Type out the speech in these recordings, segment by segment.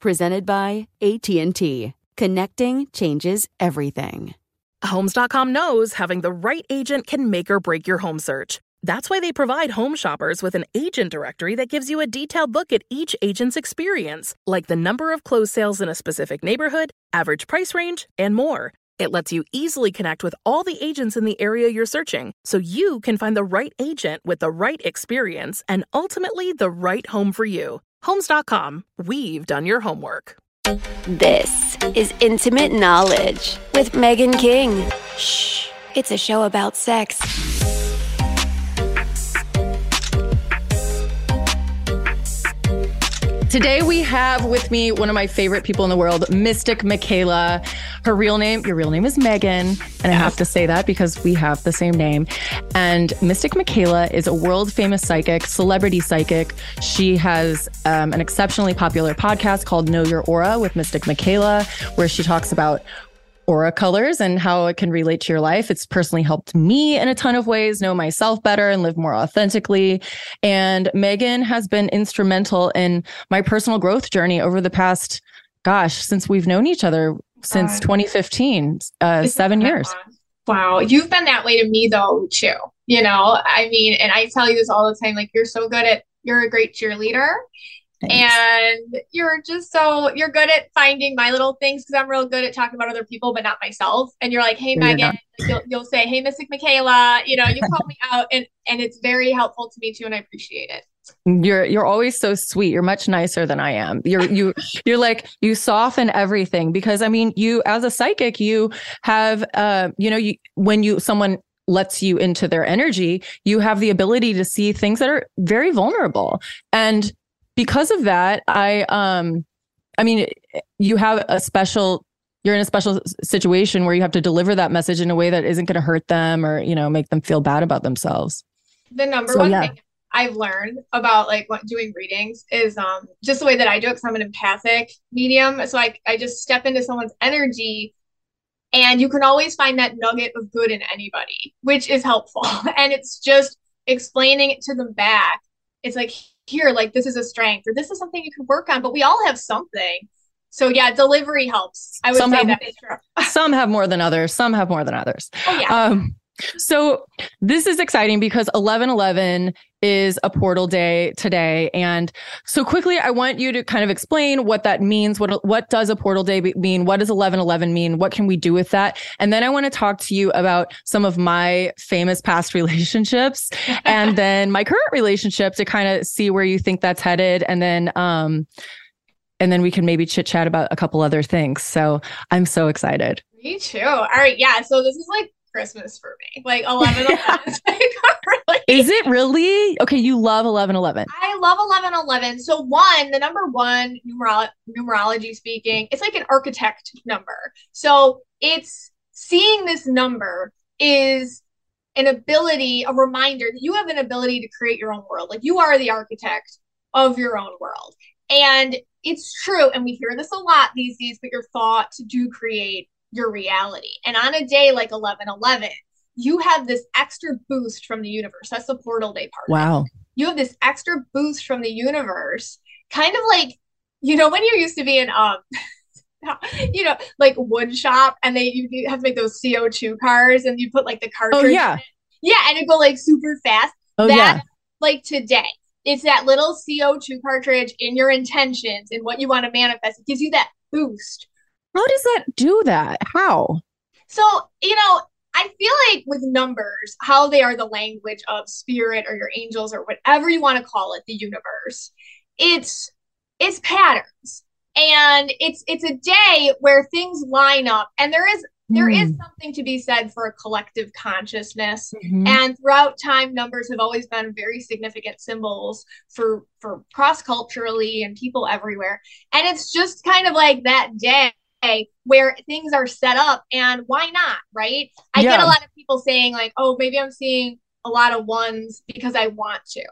Presented by AT&T. Connecting changes everything. Homes.com knows having the right agent can make or break your home search. That's why they provide home shoppers with an agent directory that gives you a detailed look at each agent's experience, like the number of closed sales in a specific neighborhood, average price range, and more. It lets you easily connect with all the agents in the area you're searching so you can find the right agent with the right experience and ultimately the right home for you. Homes.com, we've done your homework. This is Intimate Knowledge with Meghan King. Shh, it's a show about sex. Today we have with me one of my favorite people in the world, Mystic Michaela. Her real name, your real name is Megan, and I have to say that because we have the same name. And Mystic Michaela is a world famous psychic, celebrity psychic. She has um, an exceptionally popular podcast called Know Your Aura with Mystic Michaela, where she talks about aura colors and how it can relate to your life. It's personally helped me in a ton of ways know myself better and live more authentically. And Megan has been instrumental in my personal growth journey over the past, gosh, since we've known each other since 2015, uh, seven years. Wow. You've been that way to me though, too. You know, I mean, and I tell you this all the time like, you're so good at, you're a great cheerleader. Thanks. And you're just so you're good at finding my little things because I'm real good at talking about other people, but not myself. And you're like, "Hey, No, Meghan," you'll, you'll say, "Hey, Mystic Michaela," you know, you call me out, and and it's very helpful to me too, and I appreciate it. You're you're always so sweet. You're much nicer than I am. You're you you're like you soften everything because I mean you as a psychic you have uh you know you when you someone lets you into their energy you have the ability to see things that are very vulnerable and because of that I um I mean you have a special you're in a special situation where you have to deliver that message in a way that isn't going to hurt them or you know make them feel bad about themselves. The number So, one yeah. thing I've learned about like what doing readings is um just the way that I do it because I'm an empathic medium. So I I just step into someone's energy and you can always find that nugget of good in anybody, which is helpful. And it's just explaining it to them back. It's like here, like this is a strength or this is something you can work on, but we all have something. So yeah, delivery helps. I would Some say have- that is true. some have more than others some have more than others Oh yeah. um so this is exciting because 1111 is a portal day today. And so quickly i want you to kind of explain what that means. What what does a portal day be- mean? What does 1111 mean? What can we do with that? And then i want to talk to you about some of my famous past relationships and then my current relationship to kind of see where you think that's headed. And then um and then we can maybe chit chat about a couple other things. So i'm so excited. Me too. All right, yeah. So this is like Christmas for me. Like 11 11 is like really Is it really? Okay, you love 1111. I love 11 11. So one, the number one numerolo- numerology speaking, it's like an architect number. So it's seeing this number is an ability, a reminder that you have an ability to create your own world. Like you are the architect of your own world. And it's true. And we hear this a lot these days, but your thoughts do create your reality. And on a day like 11 11, you have this extra boost from the universe. That's the portal day part. Wow. you have this extra boost from the universe, kind of like, you know, when you used to be in um you know, like wood shop and they you have to make those CO2 cars and you put like the cartridge. Oh in yeah. Yeah, and it go like super fast. Oh that yeah. like today. it's that little CO2 cartridge in your intentions and what you want to manifest. It gives you that boost. How does that do that? How? So, you know, I feel like with numbers, how they are the language of spirit or your angels or whatever you want to call it, the universe. It's it's patterns. And it's it's a day where things line up and there is there is Hmm. something to be said for a collective consciousness Mhm. and throughout time numbers have always been very significant symbols for for cross culturally and people everywhere and it's just kind of like that day where things are set up and why not right? I get a lot of people saying like oh maybe i'm seeing a lot of ones because i want to.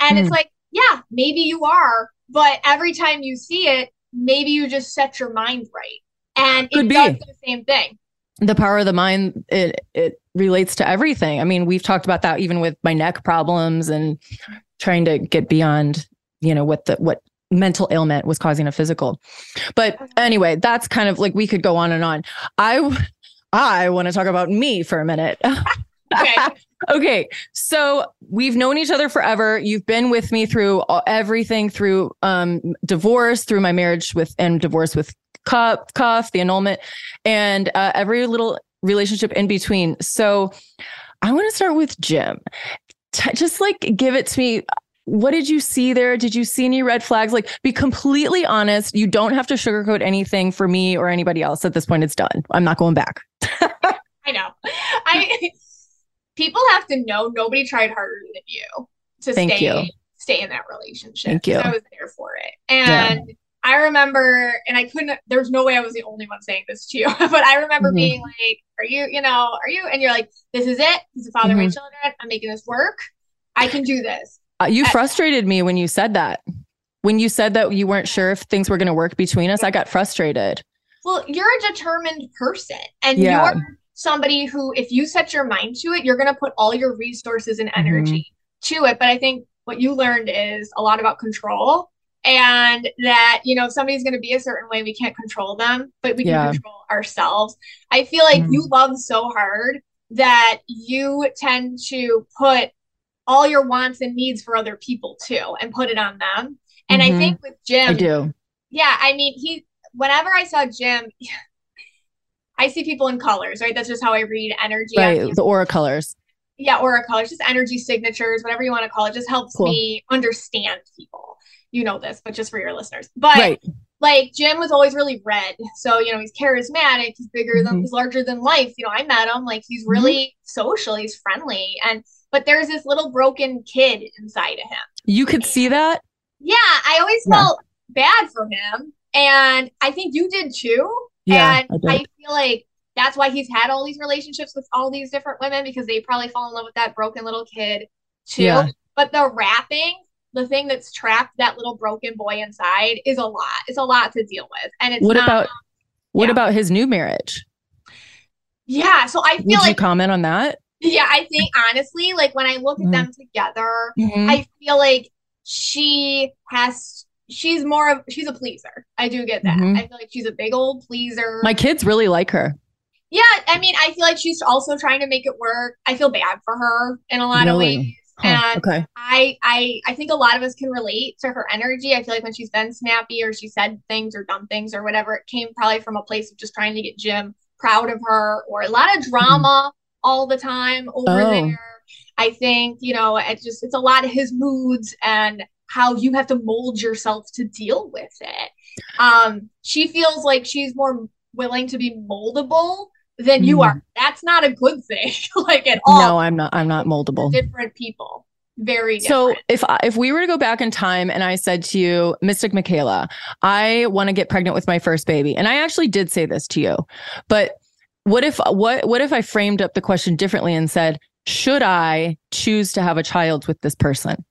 And it's Hmm. like yeah maybe you are but every time you see it maybe you just set your mind right. And Could it be. does the same thing. The power of the mind it it relates to everything. I mean we've talked about that even with my neck problems and trying to get beyond you know what the what mental ailment was causing a physical. But anyway that's kind of like we could go on and on. I i want to talk about me for a minute. Okay. Okay so we've known each other forever. You've been with me through all- everything through um divorce through my marriage with and divorce with cuff cuff the annulment and uh, every little relationship in between. So i want to start with jim. T- just like give it to me what did you see there did you see any red flags like be completely honest you don't have to sugarcoat anything for me or anybody else at this point it's done i'm not going back I know. I people have to know nobody tried harder than you to Thank stay you. stay in that relationship. Thank you. I was there for it. And I remember and I couldn't there's no way I was the only one saying this to you, but I remember Mhm. being like, Are you, you know, are you and you're like, This is it. This is the father of my Mhm. children. I'm making this work. I can do this. Uh, you frustrated me when you said that. When you said that you weren't sure if things were going to work between us, I got frustrated. Well, you're a determined person and Yeah. you're somebody who, if you set your mind to it, you're going to put all your resources and Mm-hmm. energy to it. But I think what you learned is a lot about control and that, you know, if somebody's going to be a certain way, we can't control them, but we can control ourselves. I feel like Mhm. you love so hard that you tend to put all your wants and needs for other people too and put it on them. And I Mhm. think with Jim, I do. yeah, I mean, he, whenever I saw Jim, I see people in colors, right? That's just how I read energy. Right. The aura colors. Yeah, aura colors, just energy signatures, whatever you want to call it, just helps Cool. me understand people. You know this, but just for your listeners. But Right. like Jim was always really red. So, you know, he's charismatic, he's bigger than Mhm. he's larger than life. You know, I met him, like he's really social, he's friendly. And but there's this little broken kid inside of him. You could see that. Yeah, I always Yeah. felt bad for him. And I think you did too. Yeah. and I I, feel like that's why he's had all these relationships with all these different women because they probably fall in love with that broken little kid too. Yeah. But the wrapping, the thing that's trapped that little broken boy inside is a lot. It's a lot to deal with. And it's What not, about what yeah. about his new marriage? yeah. So I feel Would you like comment on that? Yeah, I think honestly, like when I look at Mhm. them together, Mhm. I feel like she has she's more of she's a pleaser. I do get that. Mhm. I feel like she's a big old pleaser. My kids really like her. Yeah, I mean, I feel like she's also trying to make it work. I feel bad for her in a lot of ways. Huh, And okay. I I I think a lot of us can relate to her energy. I feel like when she's been snappy or she said things or done things or whatever, it came probably from a place of just trying to get Jim proud of her or a lot of drama all the time over Oh. there. I think, you know, it's just it's a lot of his moods and how you have to mold yourself to deal with it. Um, she feels like she's more willing to be moldable than you Mhm. are. That's not a good thing, like at all. No, I'm not. I'm not moldable. Different people, very So if I- if we were to go back in time and I said to you, Mystic Michaela, I want to get pregnant with my first baby, and I actually did say this to you, but what if what what if I framed up the question differently and said, should I choose to have a child with this person?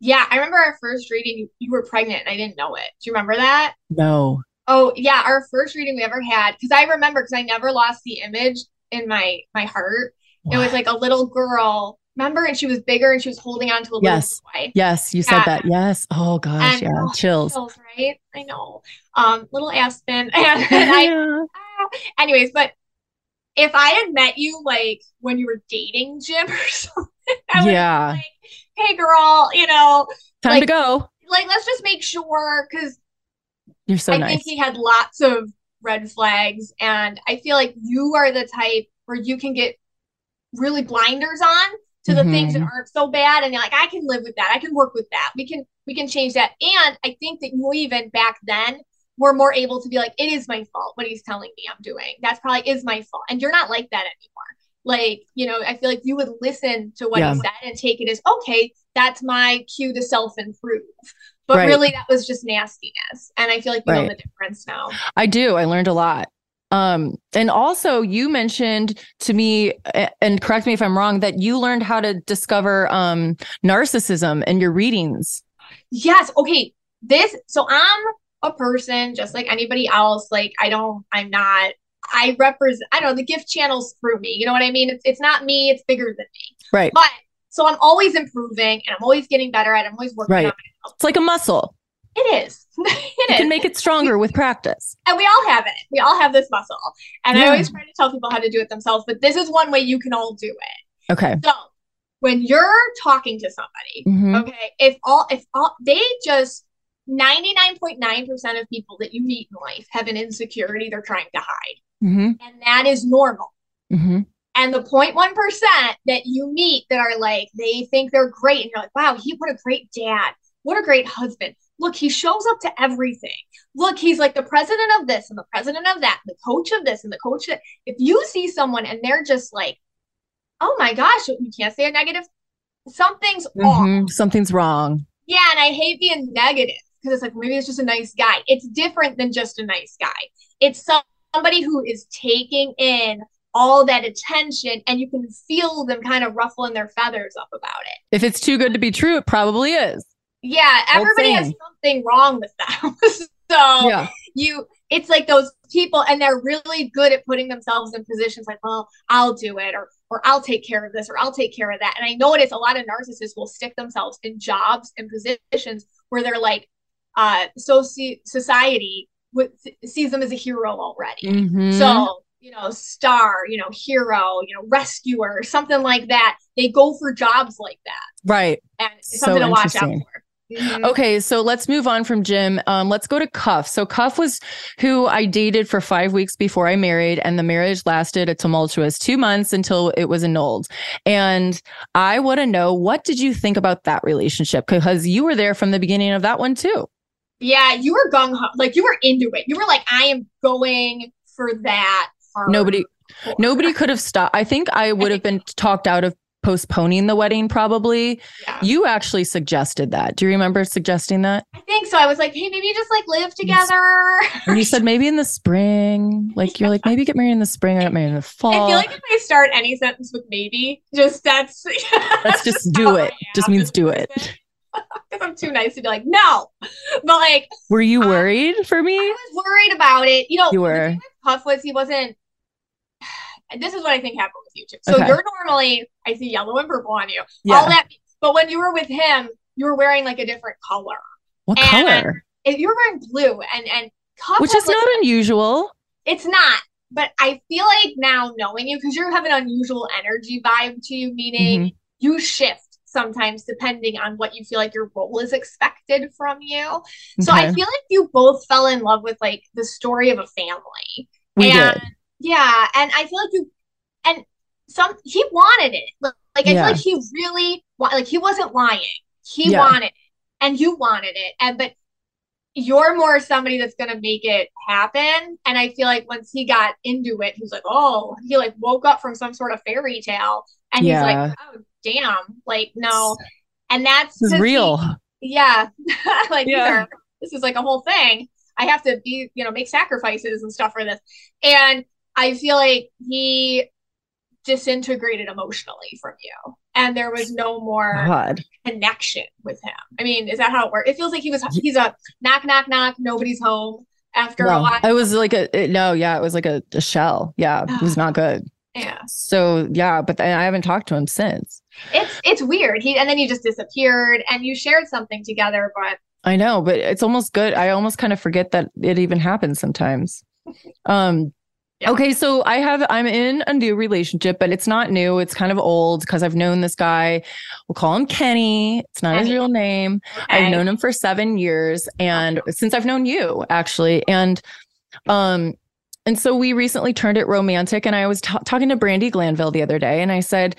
yeah, I remember our first reading. You, were pregnant, and I didn't know it. Do you remember that? No. Oh yeah, our first reading we ever had because I remember because I never lost the image in my my heart. It was like a little girl. Remember, and she was bigger and she was holding on to a little Yes. boy. Yes, you said that. Yes. Oh gosh, And- yeah. oh, Chills. chills, right? I know. Um, little Aspen, and, and I Ah, anyways, but if I had met you like when you were dating Jim or something, I would Yeah. like hey girl, you know, Time like, to go. Like let's just make sure because You're so I nice. think he had lots of red flags, and I feel like you are the type where you can get really blinders on to the things that Mhm. aren't so bad, and you're like, I can live with that. I can work with that. We can we can change that. And I think that you even back then were more able to be like, it is my fault what he's telling me I'm doing. That's probably is my fault, and you're not like that anymore. Like you know, I feel like you would listen to what Yeah. he said and take it as okay. That's my cue to self improve. But Right. really, that was just nastiness. And I feel like you know the difference now. I do. I learned a lot. Um, and also you mentioned to me, and correct me if I'm wrong, that you learned how to discover um narcissism in your readings. Yes. Okay. This, so I'm a person just like anybody else. Like, I don't, I'm not, I represent, I don't know, the gift channels through me. You know what I mean? It's, it's not me, it's bigger than me. Right. But so I'm always improving and I'm always getting better at it. I'm always working Right. on It's like a muscle. it. It is. it You is. can make it stronger with practice. and we all have it. We all have this muscle. And Yeah. I always try to tell people how to do it themselves, but this is one way you can all do it. Okay. So when you're talking to somebody, Mhm. okay, if all if all they just 99.9% of people that you meet in life have an insecurity they're trying to hide. hmm And that is normal. hmm And the 0.1% that you meet that are like, they think they're great. And you're like, wow, he what a great dad. What a great husband. Look, he shows up to everything. Look, he's like the president of this and the president of that, the coach of this and the coach of that. If you see someone and they're just like, oh my gosh, you can't say a negative, something's off. Mhm. Something's wrong. Yeah, and I hate being negative because it's like maybe it's just a nice guy. It's different than just a nice guy. It's somebody who is taking in all that attention and you can feel them kind of ruffling their feathers up about it. If it's too good to be true, it probably is. Yeah, everybody has something wrong with them. so Yeah. you it's like those people and they're really good at putting themselves in positions like, well, I'll do it or or I'll take care of this or I'll take care of that. And I know it is a lot of narcissists will stick themselves in jobs and positions where they're like uh soci- society with, sees them as a hero already. Mhm. So, you know, star, you know, hero, you know, rescuer, something like that. They go for jobs like that. right. And it's So something to watch out for. Mhm. Okay, so let's move on from Jim. Um, let's go to Cuff. So Cuff was who I dated for five weeks before I married, and the marriage lasted a tumultuous two months until it was annulled. And I want to know what did you think about that relationship? Because you were there from the beginning of that one too. Yeah, you were gung ho, like you were into it. You were like, I am going for that. hard Nobody, nobody could have stopped. I think I would have been talked out of postponing the wedding. Probably Yeah. you actually suggested that. Do you remember suggesting that? I think so. I was like, hey, maybe just like live together. And you said maybe in the spring. Like you're like maybe get married in the spring or get married in the fall. I feel like if I start any sentence with maybe, just that's Let's just do it. Just means do it. Because I'm too nice to be like, no. But like, Were you worried for me? I was worried about it. You know, You were. Puff was he wasn't. And this is what I think happened with you too. So Okay. you're normally, I see yellow and purple on you. Yeah. All that, but when you were with him, you were wearing like a different color. What and- color? You were wearing blue, and and Cuff Which is like, not unusual. It's not. But I feel like now knowing you, because you have an unusual energy vibe to you, meaning Mhm. you shift sometimes depending on what you feel like your role is expected from you. So I feel like you both fell in love with like the story of a family. We and did. yeah, and I feel like you and some he wanted it. Like I Yeah. feel like he really like he wasn't lying. He Yeah. wanted it, and you wanted it, and but you're more somebody that's gonna make it happen. And I feel like once he got into it, he was like, oh, he like woke up from some sort of fairy tale, and he's like, oh damn, like no, and that's This is 'cause he- real. yeah, like Yeah. are- this is like a whole thing. I have to be, you know, make sacrifices and stuff for this. And I feel like he disintegrated emotionally from you. And there was no more God. connection with him. I mean, is that how it works? It feels like he was he's a knock, knock, knock, nobody's home after a No, while. it was like a it- no, yeah, it was like a, a shell. Yeah, it was not good. Yeah. So yeah, but then I haven't talked to him since. It's it's weird. He and then he just disappeared and you shared something together, but I know, but it's almost good. I almost kind of forget that it even happens sometimes. Um, Yeah. Okay, so I have I'm in a new relationship, but it's not new. It's kind of old because I've known this guy. We'll call him Kenny. It's not his real name. Okay. I've known him for seven years, and since I've known you, actually, and um, and so we recently turned it romantic. And I was ta- talking to Brandi Glanville the other day, and I said,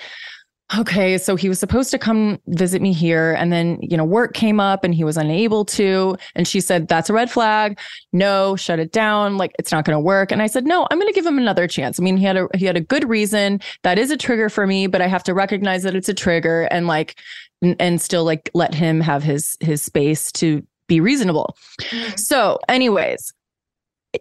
okay, so he was supposed to come visit me here, and then you know work came up, and he was unable to. And she said, that's a red flag. No, shut it down. Like it's not going to work. And I said, no, I'm going to give him another chance. I mean, he had a he had a good reason. That is a trigger for me, but I have to recognize that it's a trigger, and like and, and still like let him have his his space to be reasonable. Mhm. So, anyways,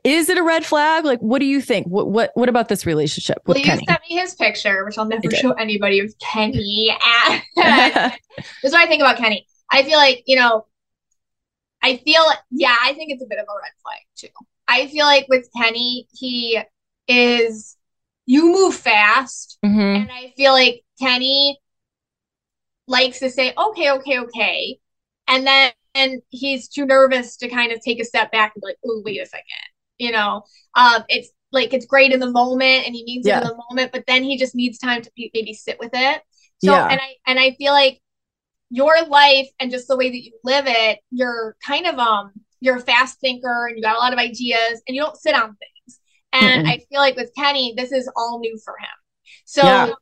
is it a red flag? Like, what do you think? What what what about this relationship with Will you Kenny? send me his picture, which I'll never show anybody of Kenny. This is what I think about Kenny. I feel like, you know, I feel, yeah, I think it's a bit of a red flag too. I feel like with Kenny, he is, you move fast. Mhm. And I feel like Kenny likes to say, okay, okay, okay. And then and he's too nervous to kind of take a step back and be like, oh, wait a second. You know, um, it's like it's great in the moment and he needs it in the moment, but then he just needs time to be, maybe sit with it. So Yeah. and I and I feel like your life and just the way that you live it, you're kind of um you're a fast thinker and you got a lot of ideas and you don't sit on things. And Mm-mm. I feel like with Kenny, this is all new for him. So Yeah,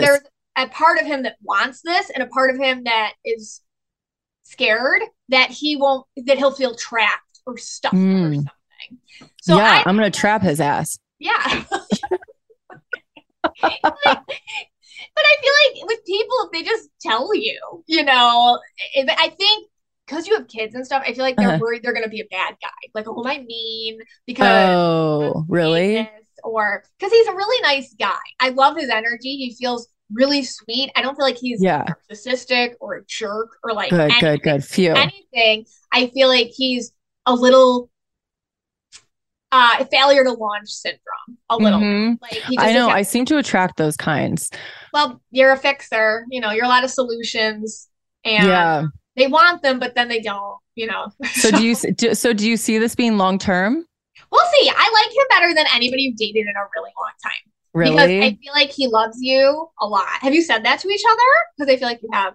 there's a part of him that wants this and a part of him that is scared that he won't that he'll feel trapped or stuck or Mm. something. So yeah, I I'm gonna trap his ass. yeah. Like, but I feel like with people, if they just tell you, you know, if, I think because you have kids and stuff, I feel like they're Uh-huh. worried they're going to be a bad guy. Like, oh, am I mean? Because Oh, really? or because he's a really nice guy. I love his energy. He feels really sweet. I don't feel like he's Yeah. narcissistic or a jerk or like Good, anything, good, good. Phew. anything. I feel like he's a little uh failure to launch syndrome. A little. Mhm. Like I know. I seem to attract those kinds. well, you're a fixer. You know, you're a lot of solutions, and Yeah. they want them, but then they don't. You know. So do you? do- So do you see this being long term? We'll see. I like him better than anybody you've dated in a really long time. Really? Because I feel like he loves you a lot. Have you said that to each other? Because I feel like you have.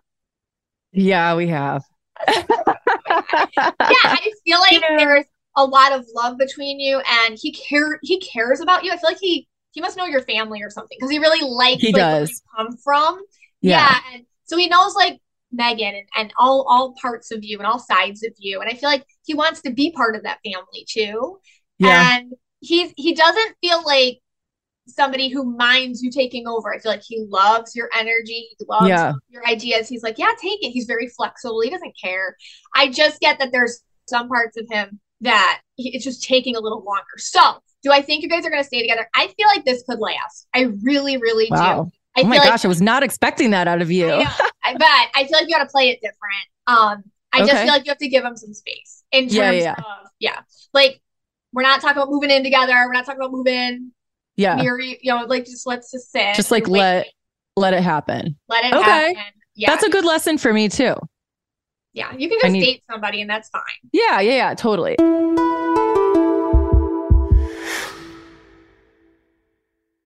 yeah, we have. Yeah, I feel like Yeah. there's a lot of love between you, and he care he cares about you. I feel like he he must know your family or something because he really likes He like where does. you come from. Yeah. Yeah. and so he knows like Meghan and, and all all parts of you and all sides of you, and I feel like he wants to be part of that family too. Yeah. And he's he doesn't feel like somebody who minds you taking over. I feel like he loves your energy, he loves Yeah. your ideas. He's like, yeah, take it. He's very flexible. He doesn't care. I just get that there's some parts of him that it's just taking a little longer. So, do I think you guys are going to stay together? I feel like this could last. I really, really Wow. do. I Oh my feel like gosh, I was not expecting that out of you. I. I bet. I feel like you got to play it different. Um, I just Okay. feel like you have to give them some space in terms Yeah, yeah, of yeah, like we're not talking about moving in together. We're not talking about moving Yeah. near you. Know, like just let's just sit. Just like wait. let let it happen. let it Okay. happen. Yeah, That's a good lesson for me too. Yeah. You can just need- date somebody and that's fine. Yeah, yeah, yeah, totally.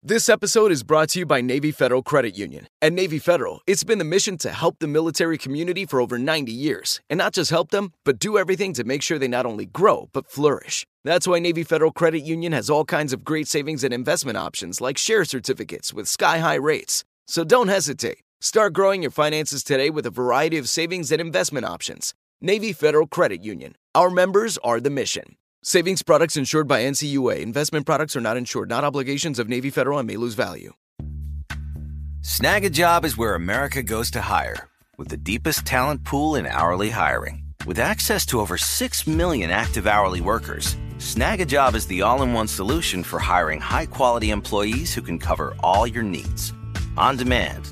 This episode is brought to you by Navy Federal Credit Union. At Navy Federal, it's been the mission to help the military community for over 90 years. And not just help them, but do everything to make sure they not only grow, but flourish. That's why Navy Federal Credit Union has all kinds of great savings and investment options like share certificates with sky high rates. So don't hesitate. Start growing your finances today with a variety of savings and investment options. Navy Federal Credit Union. Our members are the mission. Savings products insured by NCUA. Investment products are not insured, not obligations of Navy Federal and may lose value. Snagajob is where America goes to hire, with the deepest talent pool in hourly hiring. With access to over 6 million active hourly workers, Snagajob is the all in one solution for hiring high quality employees who can cover all your needs. On demand,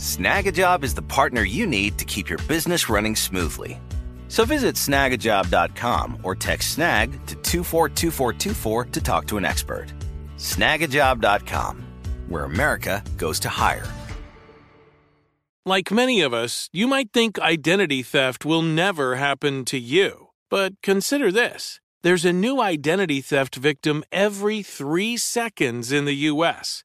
Snagajob is the partner you need to keep your business running smoothly. So visit snagajob.com or text snag to 242424 to talk to an expert. Snagajob.com, where America goes to hire. Like many of us, you might think identity theft will never happen to you. But consider this there's a new identity theft victim every three seconds in the U.S.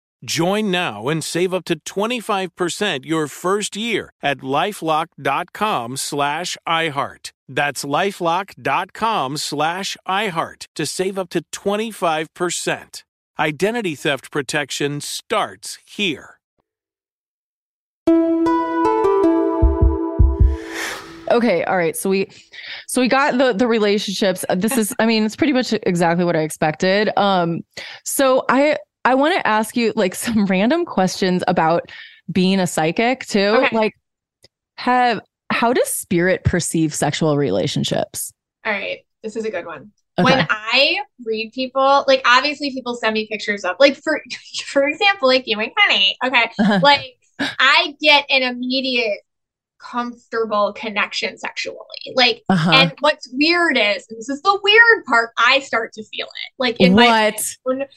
Join now and save up to 25% your first year at lifelock.com slash iHeart. That's lifelock.com slash iHeart to save up to 25%. Identity theft protection starts here. Okay, all right. So we so we got the the relationships. This is I mean, it's pretty much exactly what I expected. Um so I I want to ask you like some random questions about being a psychic too. Okay. Like have how does spirit perceive sexual relationships? All right, this is a good one. Okay. When I read people, like obviously people send me pictures of like for for example, like you and Kenny. Okay. Uh-huh. Like I get an immediate comfortable connection sexually. Like Uh-huh. and what's weird is, and this is the weird part, I start to feel it. Like in my what? own body.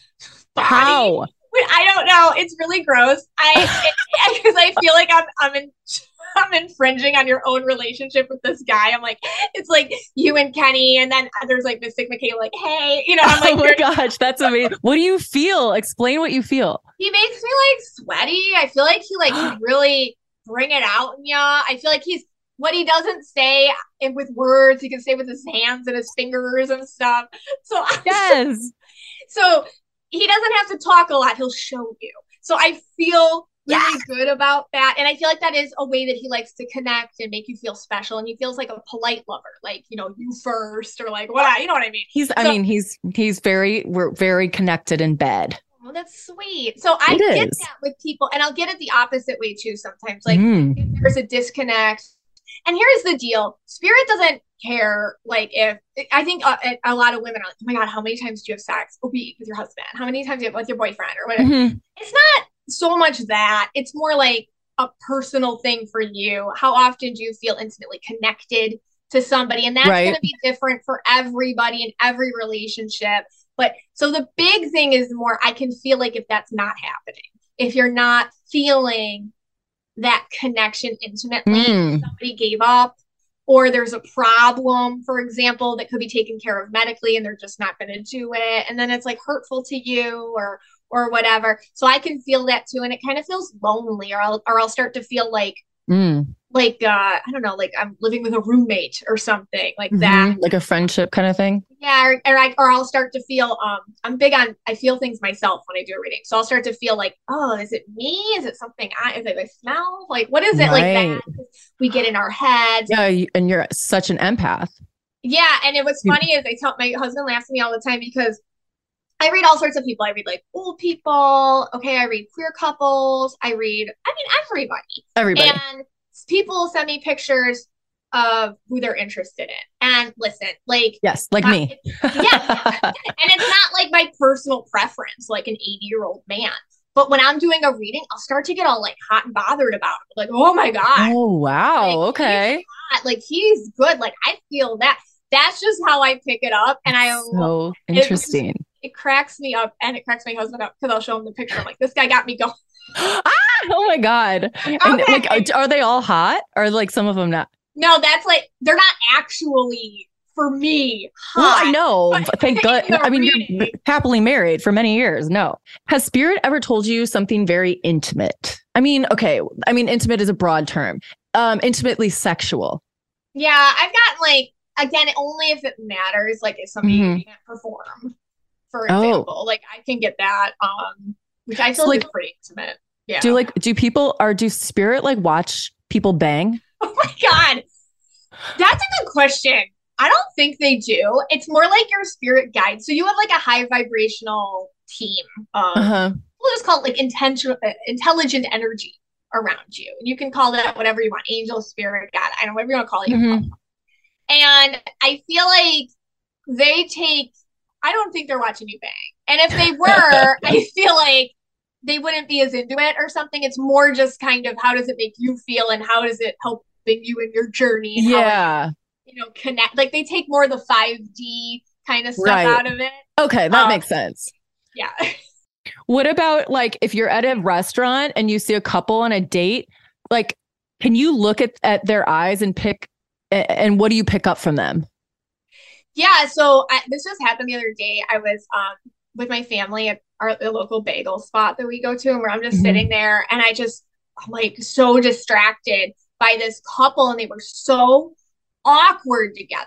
How? I don't know. It's really gross. I because I feel like I'm I'm in I'm infringing on your own relationship with this guy. I'm like, it's like you and Kenny, and then there's like Mystic Michaela, like, hey, you know, I'm like, oh my gosh, that's amazing. What do you feel? Explain what you feel. he makes me like sweaty. I feel like he like really bring it out in ya. I feel like he's what he doesn't say and with words, he can say with his hands and his fingers and stuff. So Yes. so he doesn't have to talk a lot. He'll show you. So I feel really good about that. And I feel like that is a way that he likes to connect and make you feel special. And he feels like a polite lover, like, you know, you first or like what you know what I mean? He's I mean, he's he's very we're very connected in bed. Oh, that's sweet. So I It get is. that with people, and I'll get it the opposite way too sometimes. Like Mm. if there's a disconnect. And here's the deal Spirit doesn't care. Like, if I think a, a lot of women are like, oh my God, how many times do you have sex a week with your husband? How many times do you have with your boyfriend or whatever? Mhm. It's not so much that, it's more like a personal thing for you. How often do you feel intimately connected to somebody? And that's Right. going to be different for everybody in every relationship. But so the big thing is more, I can feel like if that's not happening, if you're not feeling that connection intimately, Mm. somebody gave up, or there's a problem, for example, that could be taken care of medically and they're just not going to do it. And then it's like hurtful to you or or whatever. So I can feel that too. And it kind of feels lonely, or I'll or I'll start to feel like Mm. Like uh I don't know, like I'm living with a roommate or something like that. Mhm. Like a friendship kind of thing. Yeah, or, or I or I'll start to feel um I'm big on I feel things myself when I do a reading. So I'll start to feel like, oh, is it me? Is it something I is it my smell? Like what is it like that? We get in our heads. Yeah, and you're such an empath. Yeah, and it was funny is I tell my husband laughs at me all the time because I read all sorts of people. I read like old people. Okay, I read queer couples. I read, I mean, everybody. Everybody. And people send me pictures of who they're interested in. And listen, like, yes, like me. yeah, and it's not like my personal preference, like an 80 year old man. But when I'm doing a reading, I'll start to get all like hot and bothered about it. Like, oh my God, oh wow. Like, okay. hot. like he's good. Like I feel that. That's just how I pick it up. And I So it interesting. it cracks me up and it cracks my husband up because I'll show him the picture. I'm like, this guy got me going. ah, oh my god. And like are, are they all hot? Or like some of them not? No, that's like they're not actually for me. Well. I know. Thank God. I mean, you're happily married for many years. No. Has spirit ever told you something very intimate? I mean, okay. I mean, intimate is a broad term. Um, intimately sexual. Yeah, I've gotten like again only if it matters, like if somebody Mhm. can't perform, for Oh. example. Like I can get that, um, which I So, feel like, is pretty intimate. Yeah. Do like do people or do spirit like watch people bang? oh my god, that's a good question. I don't think they do. It's more like your spirit guide. So you have like a high vibrational team. Um, Uh-huh. we'll just call it like intentional, uh, intelligent energy around you. And you can call that whatever you want, angel, spirit, God, I don't know, whatever you want to call it. Mm-hmm. And I feel like they take, I don't think they're watching you bang. And if they were, I feel like they wouldn't be as into it or something. It's more just kind of how does it make you feel and how does it helping you in your journey? and how it, Yeah. you know, connect. Like they take more of the 5D kind of stuff Right. out of it. Okay, that Um, makes sense. Yeah. What about like if you're at a restaurant and you see a couple on a date, like can you look at, at their eyes and pick and what do you pick up from them? Yeah, so I, this just happened the other day. I was um with my family at our the local bagel spot that we go to, and where I'm just Mhm. sitting there, and I just I'm like so distracted by this couple, and they were so awkward together.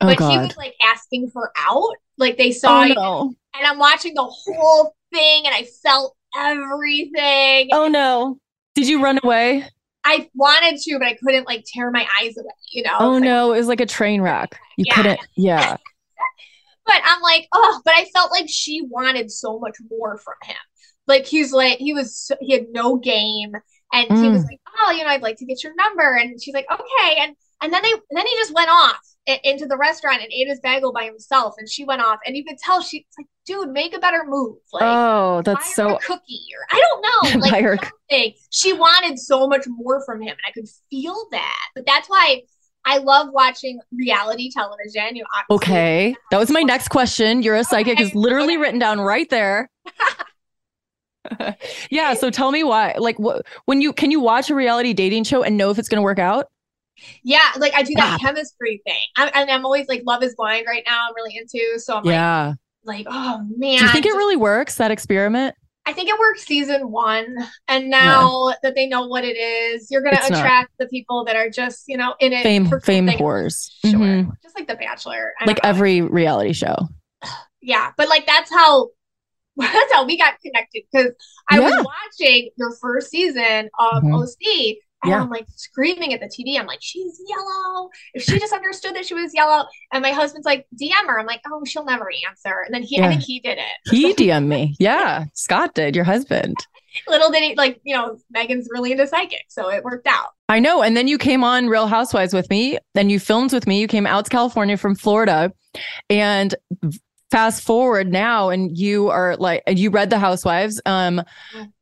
Oh, but he was like asking her out, like they saw, Oh it, no. and I'm watching the whole thing, and I felt everything. Oh no. Did you run away? I wanted to, but I couldn't like tear my eyes away, you know? Oh Like, no, it was like a train wreck. You Yeah. couldn't. Yeah. But I'm like, oh, but I felt like she wanted so much more from him. Like he's like he was so, he had no game, and he was Mm. like, oh, you know, I'd like to get your number, and she's like, okay, and and then they and then he just went off into the restaurant and ate his bagel by himself, and she went off, and you could tell she's like, dude, make a better move, like. oh, that's so cookie or I don't know, like her something. She wanted so much more from him, and I could feel that. But that's why I love watching reality television. You okay. That was my next question. You're a psychic is literally okay. written down right there. yeah, so tell me why. Like what when you can you watch a reality dating show and know if it's going to work out? Yeah, like I do that chemistry thing. I'm, and I'm always like, Love is Blind right now. I'm really into. So I'm yeah. like, like, oh man. Do you think it really works that experiment? I think it worked season one. And now that they know what it is, you're going to It's not. attract the people that are just, you know, in it. Fame for fame whores. Sure. Mhm. Just like The Bachelor. I Like know. every reality show. Yeah. But like, that's how. That's how we got connected because I Yeah. was watching your first season of Mhm. OC and Yeah. I'm like screaming at the TV. I'm like, she's yellow. If she just understood that she was yellow. And my husband's like, DM her. I'm like, oh, she'll never answer. And then he, Yeah. I think he did it. He DM'd me. Yeah. Scott did, your husband. Little did he, like, you know, Meghan's really into psychic. So it worked out. I know. And then you came on Real Housewives with me, then you filmed with me. You came out to California from Florida. And fast forward now, and you are like, you read The Housewives. Um,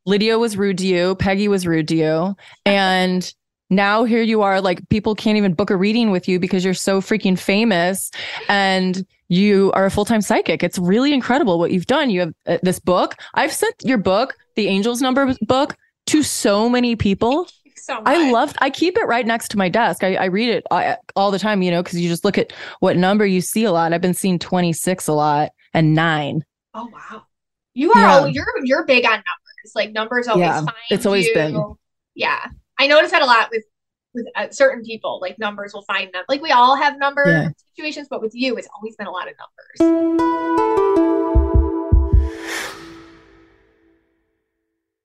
Lydia was rude to you, Peggy was rude to you. And now here you are, like, people can't even book a reading with you because you're so freaking famous. And you are a full time psychic. It's really incredible what you've done. You have uh, this book. I've sent your book, the Angels Number book, to so many people. So much. I loved. I keep it right next to my desk. I, I read it all the time, you know, because you just look at what number you see a lot. I've been seeing twenty six a lot and nine. Oh wow. You are Yeah. you're you're big on numbers. Like numbers always Yeah, find it's always you. been. Yeah. I notice that a lot with with uh, certain people. Like numbers will find them. Like we all have number Yeah. situations, but with you, it's always been a lot of numbers.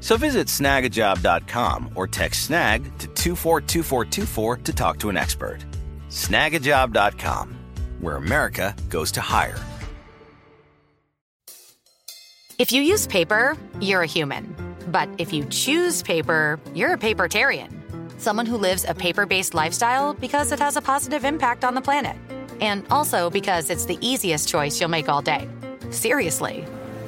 So visit snagajob.com or text snag to 242424 to talk to an expert. Snagajob.com, where America goes to hire. If you use paper, you're a human. But if you choose paper, you're a papertarian. Someone who lives a paper based lifestyle because it has a positive impact on the planet. And also because it's the easiest choice you'll make all day. Seriously.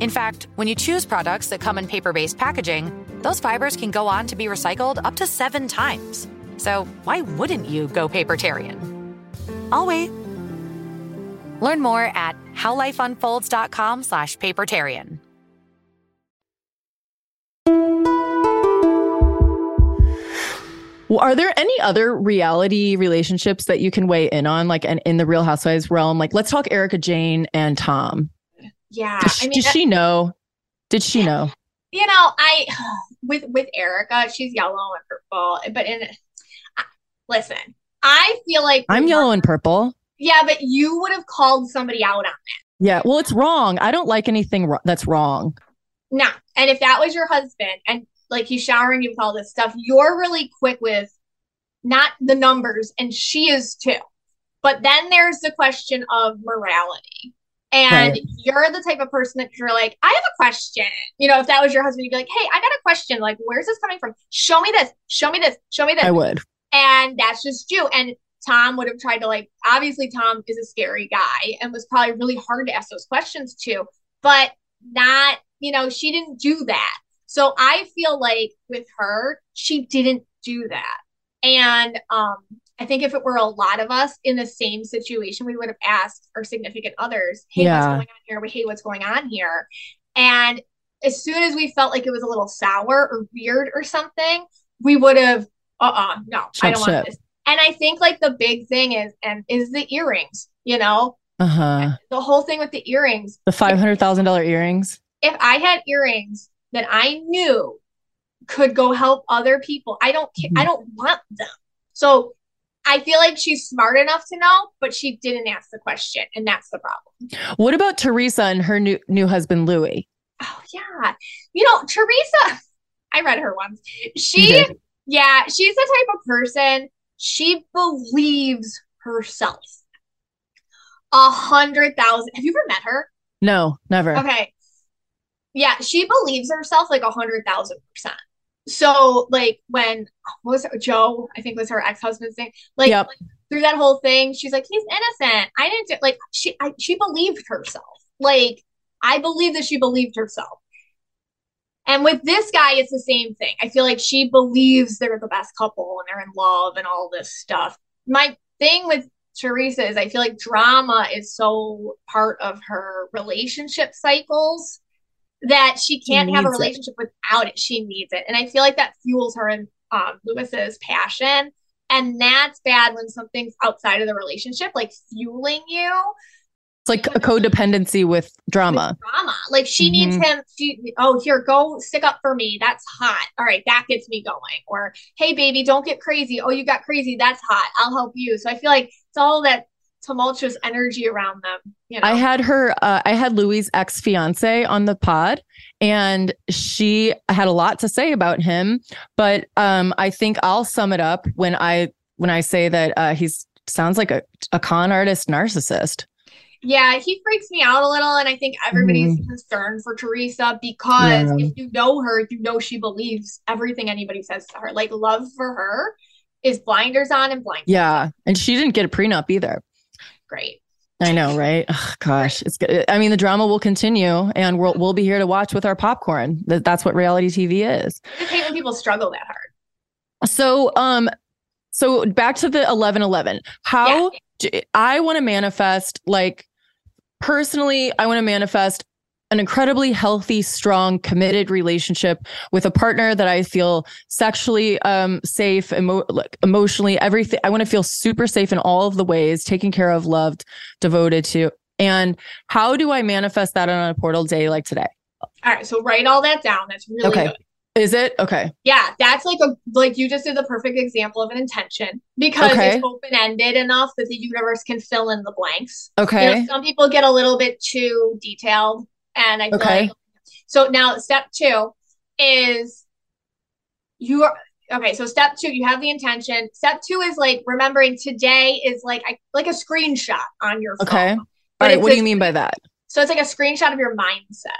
In fact, when you choose products that come in paper based packaging, those fibers can go on to be recycled up to seven times. So why wouldn't you go papertarian? I'll wait. Learn more at howlifeunfolds.com slash papertarian. Are there any other reality relationships that you can weigh in on, like in, in the Real Housewives realm? Like, let's talk Erika Jayne and Tom. Yeah. Does, I mean, does that- she know? Did she know? you know, I with with Erika, she's yellow and purple, but in listen, I feel like I'm yellow and purple. Yeah, but you would have called somebody out on that. Yeah. Well, it's wrong. I don't like anything that's wrong. No. And if that was your husband and like he's showering you with all this stuff, you're really quick with not the numbers, and she is too. But then there's the question of morality. And Right. you're the type of person that you're like, I have a question. You know, if that was your husband, you'd be like, hey, I got a question. Like, where's this coming from? Show me this. Show me this. Show me this. I would. And that's just you. And Tom would have tried to like, obviously, Tom is a scary guy and was probably really hard to ask those questions to, but not, you know, she didn't do that. So I feel like with her, she didn't do that. And um, I think if it were a lot of us in the same situation, we would have asked our significant others, hey, Yeah. what's going on here? We hey, what's going on here? And as soon as we felt like it was a little sour or weird or something, we would have, uh-uh, no, I don't want this. And I think like the big thing is, and is the earrings, you know, Uh huh. the whole thing with the earrings. The five hundred thousand dollar earrings. If I had earrings that I knew could go help other people, I don't care. I don't want them. So I feel like she's smart enough to know, but she didn't ask the question, and that's the problem. What about Teresa and her new new husband Luis? Oh yeah. You know, Teresa, I read her once. She yeah, she's the type of person, she believes herself. A hundred thousand. Have you ever met her? No, never. Okay. Yeah, she believes herself like a hundred thousand percent. So like when what was it, Joe, I think was her ex-husband's name. Like, Yep. like, through that whole thing, she's like, he's innocent. I didn't do like she I, she believed herself. Like I believe that she believed herself. And with this guy, it's the same thing. I feel like she believes they're the best couple and they're in love and all this stuff. My thing with Teresa is I feel like drama is so part of her relationship cycles that she can't have a needs it. relationship without it. She needs it. And I feel like that fuels her and um, Luis's passion. And that's bad when something's outside of the relationship, like fueling you. It's like a codependency with drama. drama. Like she needs Mhm. him. She oh here go stick up for me. That's hot. All right, that gets me going. Or hey baby, don't get crazy. Oh you got crazy. That's hot. I'll help you. So I feel like it's all that tumultuous energy around them. You know. I had her, uh, I had Luis' ex fiance on the pod, and she had a lot to say about him. But um, I think I'll sum it up when I when I say that uh, he's sounds like a, a con artist narcissist. Yeah, he freaks me out a little, and I think everybody's Mhm. concerned for Teresa because Yeah. if you know her, you know she believes everything anybody says to her. Like love for her is blinders on and blind. Yeah. And she didn't get a prenup either. Great. I know, right? Oh, gosh, it's good. I mean, the drama will continue, and we'll we'll be here to watch with our popcorn. That that's what reality TV is. I hate when people struggle that hard. So, um, so back to the eleven eleven. How do, I want to manifest, like personally, I want to manifest an incredibly healthy, strong, committed relationship with a partner that I feel sexually um, safe, emo- like, emotionally, everything. I want to feel super safe in all of the ways, taken care of, loved, devoted to. And how do I manifest that on a portal day like today? All right, so write all that down. That's really okay. good. Is it okay? Yeah, that's like a like you just did the perfect example of an intention because Okay. it's open ended enough that the universe can fill in the blanks. You know, Okay. some people get a little bit too detailed, and I feel Okay. like so now step two is you are okay. So step two, you have the intention. Step two is like remembering today is like I like a screenshot on your phone. Okay. All But right. What do you mean by that? So it's like a screenshot of your mindset.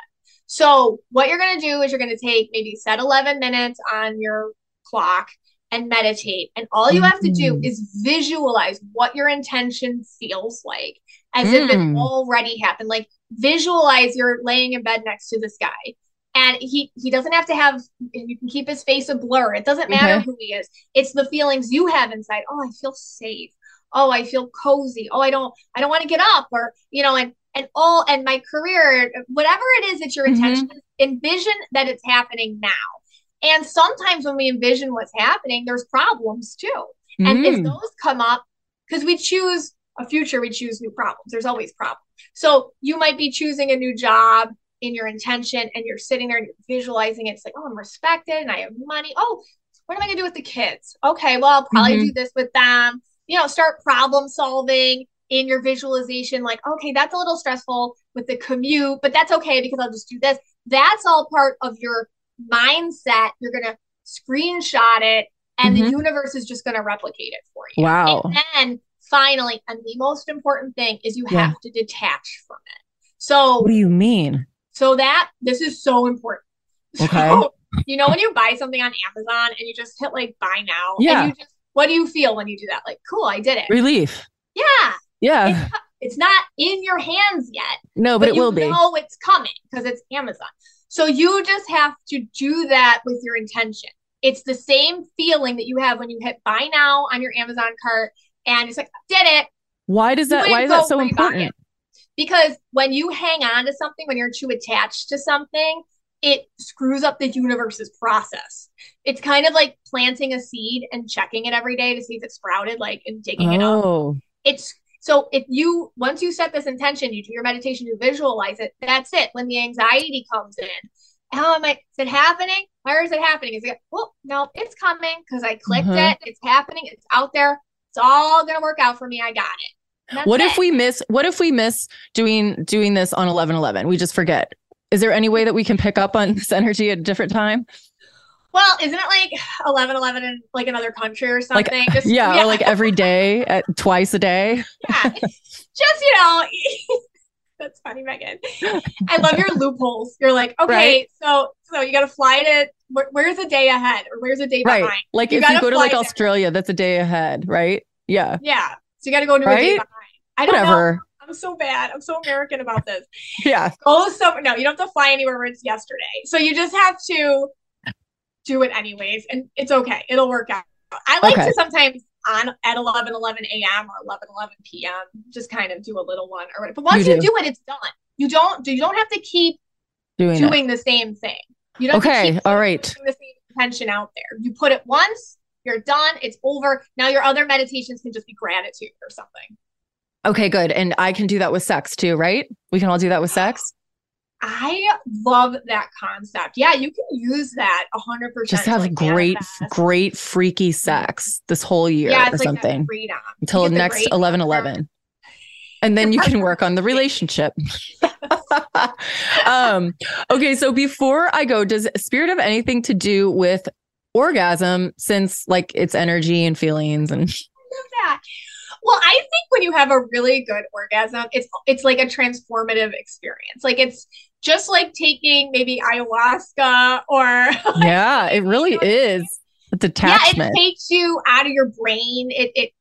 So what you're going to do is you're going to take maybe set 11 minutes on your clock and meditate. And all you have to do Mm. is visualize what your intention feels like as if it's Mm. already happened. Like visualize you're laying in bed next to this guy. And he he doesn't have to have you can keep his face a blur. It doesn't matter who he is. It's the feelings you have inside. Oh, I feel safe. Oh, I feel cozy. Oh, I don't I don't want to get up or you know and and all and my career whatever it is that your intention is, envision that it's happening now. And sometimes when we envision what's happening, there's problems too. And if Mm. those come up, because we choose a future, we choose new problems. There's always problems. So you might be choosing a new job in your intention and you're sitting there and you're visualizing it. It's like, oh, I'm respected and I have money. Oh, what am I gonna do with the kids? Okay, well, I'll probably Mhm. do this with them. You know, start problem solving in your visualization, like, okay, that's a little stressful with the commute, but that's okay because I'll just do this. That's all part of your mindset. You're gonna screenshot it and Mhm. the universe is just gonna replicate it for you. Wow. And then finally, and the most important thing is you Yeah. have to detach from it. So What do you mean? so that this is so important. Okay. So, you know when you buy something on Amazon and you just hit like buy now, Yeah. and you just what do you feel when you do that? Like, cool, I did it. Relief. Yeah. Yeah. It's, it's not in your hands yet. No, but it you will be. know it's coming because it's Amazon. So you just have to do that with your intention. It's the same feeling that you have when you hit buy now on your Amazon cart and it's like, did it. Why does that? Why is that so important? Because when you hang on to something, when you're too attached to something, it screws up the universe's process. It's kind of like planting a seed and checking it every day to see if it's sprouted, like and digging it up. Oh. It's so if you once you set this intention, you do your meditation, you visualize it. That's it. When the anxiety comes in, how am I? Is it happening? Where is it happening? Is it? Well, no, it's coming because I clicked Mhm. it. It's happening. It's out there. It's all gonna work out for me. I got it. That's What it. if we miss? What if we miss doing doing this on eleven eleven? We just forget. Is there any way that we can pick up on this energy at a different time? Well, isn't it like eleven eleven in like another country or Like, something? Just- yeah, or like every day, at twice a day. yeah. Just you know, that's funny, Meghan. I love your loopholes. You're like, okay, Right. so so you got to fly to where, where's a day ahead or where's a day Right. behind? Like You if you go to like there. Australia, that's a day ahead, right? Yeah. Yeah, so you got to go to a day behind. I don't Whatever. know. I'm so bad. I'm so American about this. Yeah. Go somewhere. No, you don't have to fly anywhere where it's yesterday. So you just have to do it anyways, and it's okay. It'll work out. I like Okay. to sometimes on at 11 11 a.m. or 11 11 p.m. just kind of do a little one or whatever. But once You you, do. do it, it's done. You don't do. You don't have to keep Doing, doing the same thing. You don't. Okay, all right. the same intention out there. You put it once. You're done. It's over. Now your other meditations can just be gratitude or something. Okay, good. And I can do that with sex too, right? We can all do that with sex. I love that concept. Yeah, you can use that hundred percent. Just have great, great freaky sex this whole year yeah, or it's like something freedom until You get the next great- eleven eleven. And then you can work on the relationship. um, okay, so before I go, does spirit have anything to do with orgasm since like it's energy and feelings and love that. Well, I think when you have a really good orgasm, it's it's like a transformative experience. Like it's just like taking maybe ayahuasca or yeah, it really is. detachment. Yeah, it takes you out of your brain. It it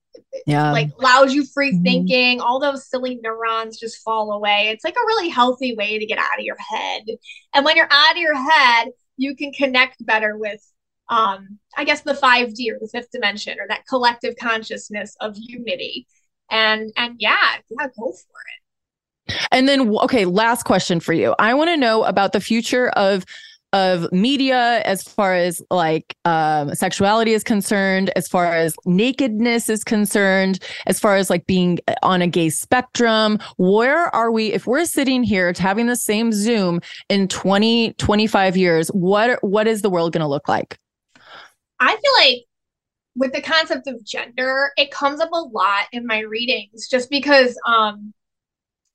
yeah. like allows you free Mhm. thinking. All those silly neurons just fall away. It's like a really healthy way to get out of your head. And when you're out of your head, you can connect better with um I guess the 5D or the fifth dimension or that collective consciousness of unity. And and yeah, yeah, go for it. And then, okay, last question for you. I want to know about the future of of media as far as like um, sexuality is concerned, as far as nakedness is concerned, as far as like being on a gay spectrum. Where are we? If we're sitting here having the same Zoom in 20, 25 years, what what is the world going to look like? I feel like with the concept of gender, it comes up a lot in my readings just because um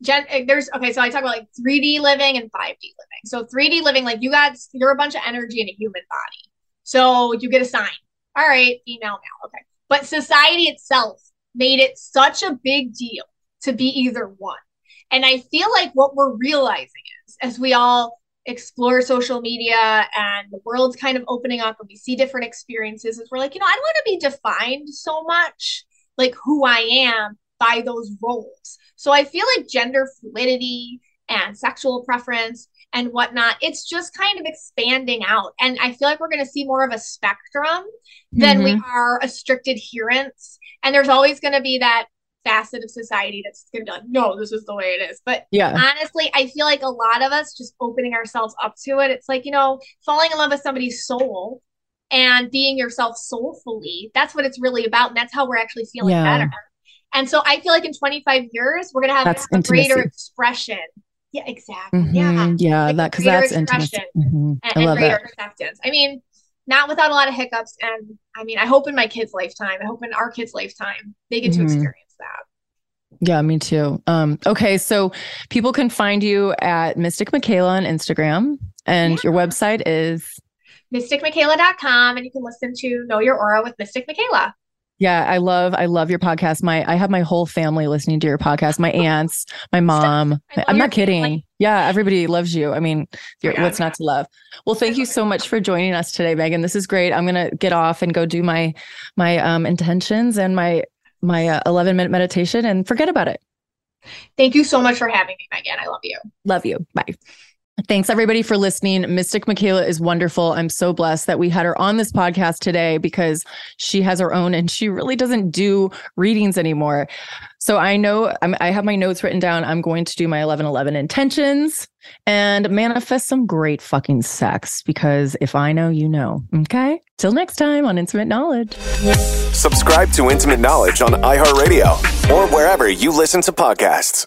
gen eh, there's okay, so I talk about like 3D living and 5D living. So 3D living, like you got you're a bunch of energy in a human body. So you get a sign. All right, female male. Okay. But society itself made it such a big deal to be either one. And I feel like what we're realizing is as we all explore social media and the world's kind of opening up and we see different experiences is we're like, you know, I don't want to be defined so much like who I am by those roles. So I feel like gender fluidity and sexual preference and whatnot, it's just kind of expanding out. And I feel like we're going to see more of a spectrum than we mm-hmm. are a strict adherence. And there's always going to be that facet of society that's going to be like, no, this is the way it is. But Yeah. honestly, I feel like a lot of us just opening ourselves up to it. It's like, you know, falling in love with somebody's soul and being yourself soulfully. That's what it's really about. And that's how we're actually feeling Yeah. better. And so I feel like in 25 years, we're going to have a greater expression. Yeah, exactly. Mhm. Yeah. Yeah, Like that because that's expression Mhm. And, I and love greater that. acceptance. I mean, not without a lot of hiccups. And I mean, I hope in my kids' lifetime, I hope in our kids' lifetime, they get to Mhm. experience that. Yeah, me too. Um, okay, so people can find you at Mystic Michaela on Instagram, and your website is MysticMichaela.com, and you can listen to Know Your Aura with Mystic Michaela. Yeah. I love I love your podcast. My I have my whole family listening to your podcast. My aunts, my mom. I'm not kidding. family. Yeah, everybody loves you. I mean, you're, God, what's not to love? Well, thank you so much for joining us today, Meghan. This is great. I'm gonna get off and go do my my um intentions and my my uh, 11 minute meditation and forget about it. Thank you so much for having me, Meghan. I love you. Love you. Bye. Thanks everybody for listening. Mystic Michaela is wonderful. I'm so blessed that we had her on this podcast today because she has her own and she really doesn't do readings anymore. So I know I'm, I have my notes written down. I'm going to do my 1111 intentions and manifest some great fucking sex because if I know, you know. Okay. Till next time on Intimate Knowledge. Subscribe to Intimate Knowledge on iHeartRadio or wherever you listen to podcasts.